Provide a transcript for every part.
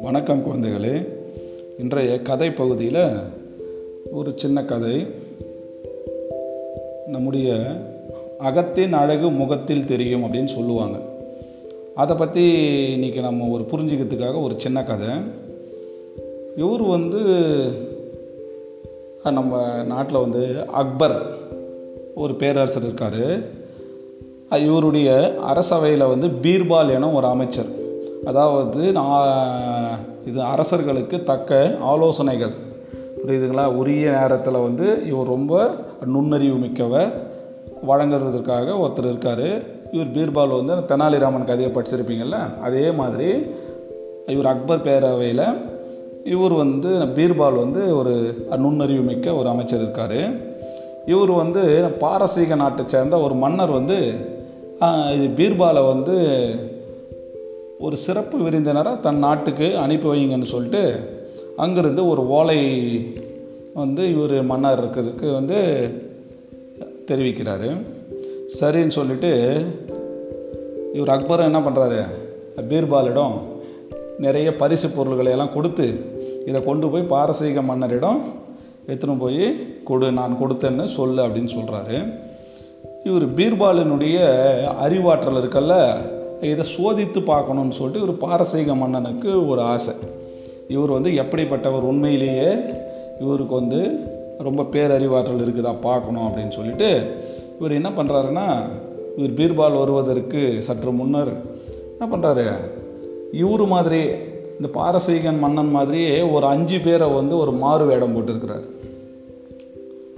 வணக்கம் குழந்தைகளே. இன்றைய கதை பகுதியில் ஒரு சின்ன கதை. நம்முடைய அகத்தின் அழகு முகத்தில் தெரியும் அப்படின்னு சொல்லுவாங்க. அதை பற்றி இன்றைக்கி நம்ம ஒரு புரிஞ்சுக்கிறதுக்காக ஒரு சின்ன கதை. இவர் வந்து நம்ம நாட்டில் வந்து அக்பர் ஒரு பேரரசர் இருக்கார். இவருடைய அரசவையில் வந்து பீர்பால் என ஒரு அமைச்சர். அதாவது நான் இது அரசர்களுக்கு தக்க ஆலோசனைகள். புரியுதுங்களா? உரிய நேரத்தில் வந்து இவர் ரொம்ப நுண்ணறிவு மிக்கவர். வழங்குறதுக்காக ஒருத்தர் இருக்கார். இவர் பீர்பால் வந்து தெனாலிராமன் கதையை படிச்சிருப்பீங்கள்ல அதே மாதிரி இவர் அக்பர் பேரவையில் இவர் வந்து பீர்பால் வந்து ஒரு நுண்ணறிவு மிக்க ஒரு அமைச்சர் இருக்கார். இவர் வந்து பாரசீக நாட்டை சேர்ந்த ஒரு மன்னர் வந்து இது பீர்பாலை வந்து ஒரு சிறப்பு விருந்தினராக தன் நாட்டுக்கு அனுப்பி வைங்கன்னு சொல்லிட்டு அங்கேருந்து ஒரு ஓலை வந்து இவர் மன்னர் இருக்கிறதுக்கு வந்து தெரிவிக்கிறாரு. சரின்னு சொல்லிட்டு இவர் அக்பர் என்ன பண்ணுறாரு பீர்பாலிடம் நிறைய பரிசு பொருள்களை எல்லாம் கொடுத்து இதை கொண்டு போய் பாரசீக மன்னரிடம் எடுத்துன்னு போய் கொடு நான் கொடுத்தேன்னு சொல்லு அப்படின்னு சொல்கிறாரு இவர் பீர்பாலினுடைய அறிவாற்றல் இருக்கல்ல இதை சோதித்து பார்க்கணுன்னு சொல்லிட்டு இவர் பாரசீக மன்னனுக்கு ஒரு ஆசை. இவர் வந்து எப்படிப்பட்டவர் உண்மையிலேயே இவருக்கு வந்து ரொம்ப பேரறிவாற்றல் இருக்குதா பார்க்கணும் அப்படின்னு சொல்லிட்டு இவர் என்ன பண்ணுறாருன்னா இவர் பீர்பால் வருவதற்கு சற்று முன்னர் என்ன பண்ணுறாரு இவர் மாதிரி இந்த பாரசீகன் மன்னன் மாதிரியே ஒரு அஞ்சு பேரை வந்து ஒரு மாறு வேடம் போட்டிருக்கிறார்.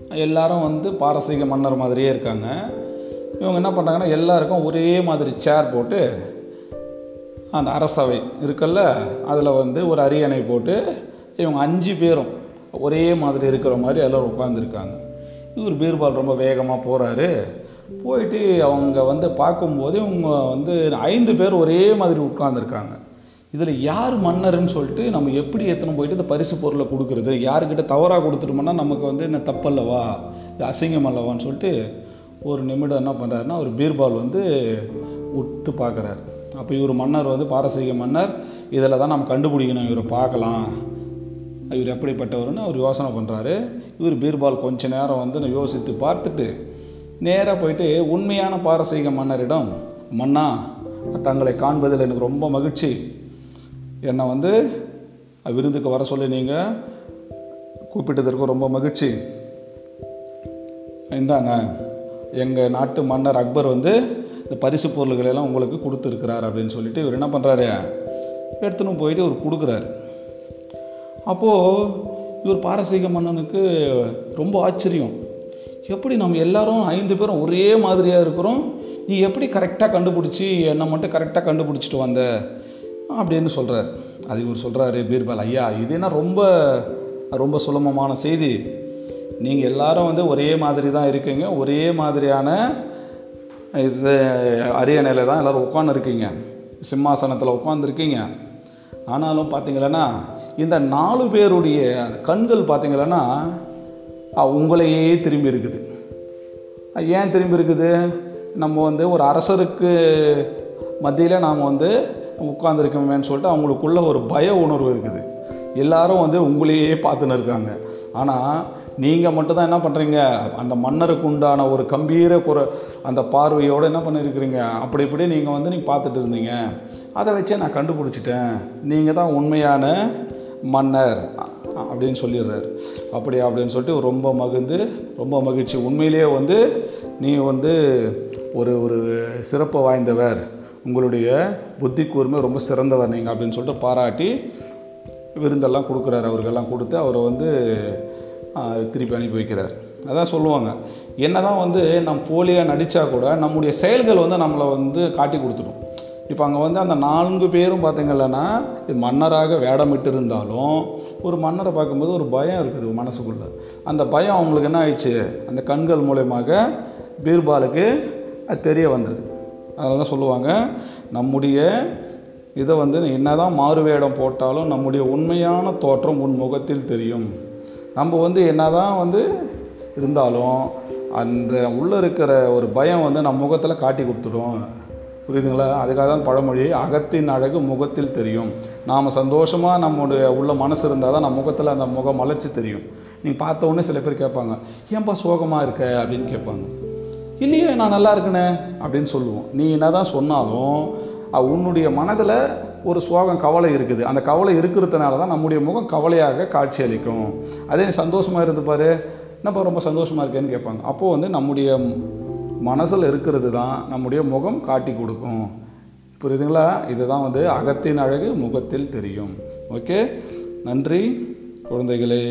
எல்லாரும் வந்து பாரசீக மன்னர் மாதிரியே இருக்காங்க. இவங்க என்ன பண்ணுறாங்கன்னா எல்லாருக்கும் ஒரே மாதிரி சேர் போட்டு அந்த அரசவை இருக்குல்ல அதில் வந்து ஒரு அரியணை போட்டு இவங்க அஞ்சு பேரும் ஒரே மாதிரி இருக்கிற மாதிரி எல்லோரும் உட்காந்துருக்காங்க இவர் பீர்பால் ரொம்ப வேகமாக போகிறாரு போயிட்டு அவங்க வந்து பார்க்கும்போது இவங்க வந்து ஐந்து பேர் ஒரே மாதிரி உட்காந்துருக்காங்க இதில் யார் மன்னர்னு சொல்லிட்டு நம்ம எப்படி எத்தனை போயிட்டு இந்த பரிசு பொருளை கொடுக்குறது? யாருக்கிட்ட தவறாக கொடுத்துட்டோம்னா நமக்கு வந்து என்ன தப்பல்லவா? இது அசிங்கம் அல்லவான்னு சொல்லிட்டு ஒரு நிமிடம் என்ன பண்ணுறாருன்னா அவர் பீர்பால் வந்து உத்து பார்க்குறாரு. அப்போ இவர் மன்னர் வந்து பாரசீக மன்னர் இதில் தான் நம்ம கண்டுபிடிக்கணும் இவரை பார்க்கலாம். இவர் எப்படிப்பட்டவர்னு அவர் யோசனை பண்ணுறாரு இவர் பீர்பால் கொஞ்ச நேரம் வந்து நான் யோசித்து பார்த்துட்டு நேராக போயிட்டு உண்மையான பாரசீக மன்னரிடம் மன்னா தங்களை காண்பதில் எனக்கு ரொம்ப மகிழ்ச்சி. என்னை வந்து விருந்துக்கு வர சொல்லி நீங்கள் கூப்பிட்டதற்கு ரொம்ப மகிழ்ச்சி. இந்தாங்க எங்கள் நாட்டு மன்னர் அக்பர் வந்து இந்த பரிசு பொருள்களெல்லாம் உங்களுக்கு கொடுத்துருக்கிறார் அப்படின்னு சொல்லிட்டு இவர் என்ன பண்ணுறாரு எடுத்துன்னு போயிட்டு இவர் கொடுக்குறாரு. அப்போது இவர் பாரசீக மன்னனுக்கு ரொம்ப ஆச்சரியம். எப்படி நம்ம எல்லாரும் ஐந்து பேரும் ஒரே மாதிரியாக இருக்கிறோம்? நீ எப்படி கரெக்டாக கண்டுபிடிச்சி என்னை மட்டும் கரெக்டாக கண்டுபிடிச்சிட்டு வந்த? அப்படின்னு சொல்கிறார் அது இவர் சொல்கிறாரு பீர்பால் ஐயா இது என்ன ரொம்ப ரொம்ப சுலபமான செய்தி. நீங்கள் எல்லாரும் வந்து ஒரே மாதிரி தான் இருக்கீங்க ஒரே மாதிரியான இது அரியணையில் தான் எல்லோரும் உட்காந்துருக்கீங்க சிம்மாசனத்தில் உட்காந்துருக்கீங்க ஆனாலும் பார்த்தீங்களன்னா இந்த நாலு பேருடைய கண்கள் பார்த்தீங்களன்னா உங்களையே திரும்பி இருக்குது. ஏன் திரும்பி இருக்குது? நம்ம வந்து ஒரு அரசருக்கு மத்தியில் நாம் வந்து உட்காந்துருக்கோமேன்னு சொல்லிட்டு அவங்களுக்குள்ள ஒரு பய உணர்வு இருக்குது. எல்லாரும் வந்து உங்களையே பார்த்துன்னு இருக்காங்க. ஆனால் நீங்கள் மட்டும்தான் என்ன பண்ணுறீங்க அந்த மன்னருக்கு உண்டான ஒரு கம்பீர குற அந்த பார்வையோடு என்ன பண்ணியிருக்கிறீங்க அப்படி இப்படி நீங்கள் வந்து நீங்கள் பார்த்துட்டு இருந்தீங்க. அதை வச்சே நான் கண்டுபிடிச்சிட்டேன். நீங்கள் தான் உண்மையான மன்னர் அப்படின்னு சொல்லிடுறாரு. அப்படி அப்படின்னு சொல்லிட்டு ரொம்ப மகிழ்ந்து ரொம்ப மகிழ்ச்சி. உண்மையிலேயே வந்து நீ வந்து ஒரு ஒரு சிறப்பு வாய்ந்தவர். உங்களுடைய புத்தி கூர்மை ரொம்ப சிறந்தவர் நீங்கள் அப்படின்னு சொல்லிட்டு பாராட்டி விருந்தெல்லாம் கொடுக்குறாரு. அவருக்கெல்லாம் கொடுத்து அவரை வந்து திருப்பி அனுப்பி வைக்கிறார். அதான் சொல்லுவாங்க. என்ன தான் வந்து நம்ம போலியாக நடித்தா கூட நம்முடைய செயல்கள் வந்து நம்மளை வந்து காட்டி கொடுத்துடும். இப்போ அங்கே வந்து அந்த நான்கு பேரும் பார்த்தீங்கன்னா மன்னராக வேடமிட்டு இருந்தாலும் ஒரு மன்னரை பார்க்கும்போது ஒரு பயம் இருக்குது மனசுக்குள்ளே. அந்த பயம் அவங்களுக்கு என்ன ஆயிடுச்சு? அந்த கண்கள் மூலயமாக பீர்பாலுக்கு அது தெரிய வந்தது. அதனால தான் சொல்லுவாங்க நம்முடைய இதை வந்து என்ன தான் மாறுவேடம் போட்டாலும் நம்முடைய உண்மையான தோற்றம் உன் முகத்தில் தெரியும். நம்ம வந்து என்ன தான் வந்து இருந்தாலும் அந்த உள்ளே இருக்கிற ஒரு பயம் வந்து நம்ம முகத்தில் காட்டி கொடுத்துடும். புரியுதுங்களா? அதுக்காக தான் பழமொழி அகத்தின் அழகு முகத்தில் தெரியும். நாம் சந்தோஷமாக நம்முடைய உள்ள மனசு இருந்தால் தான் நம்ம முகத்தில் அந்த முகம் மலர்ச்சி தெரியும். நீங்கள் பார்த்த உடனே சில பேர் கேட்பாங்க ஏன்பா சோகமாக இருக்க? அப்படின்னு கேட்பாங்க. இல்லையே நான் நல்லா இருக்கனே அப்படின்னு சொல்லுவோம். நீ என்ன தான் சொன்னாலும் உன்னுடைய மனதில் ஒரு சோகம் கவலை இருக்குது. அந்த கவலை இருக்கிறதுனால தான் நம்முடைய முகம் கவலையாக காட்சியளிக்கும் அதே சந்தோஷமாக இருந்து பாரு என்னப்பா ரொம்ப சந்தோஷமாக இருக்கேன்னு கேட்பாங்க. அப்போது வந்து நம்முடைய மனசில் இருக்கிறது தான் நம்முடைய முகம் காட்டி கொடுக்கும். புரியுதுங்களா? இதுதான் வந்து அகத்தின் அழகு முகத்தில் தெரியும். ஓகே? நன்றி குழந்தைகளே.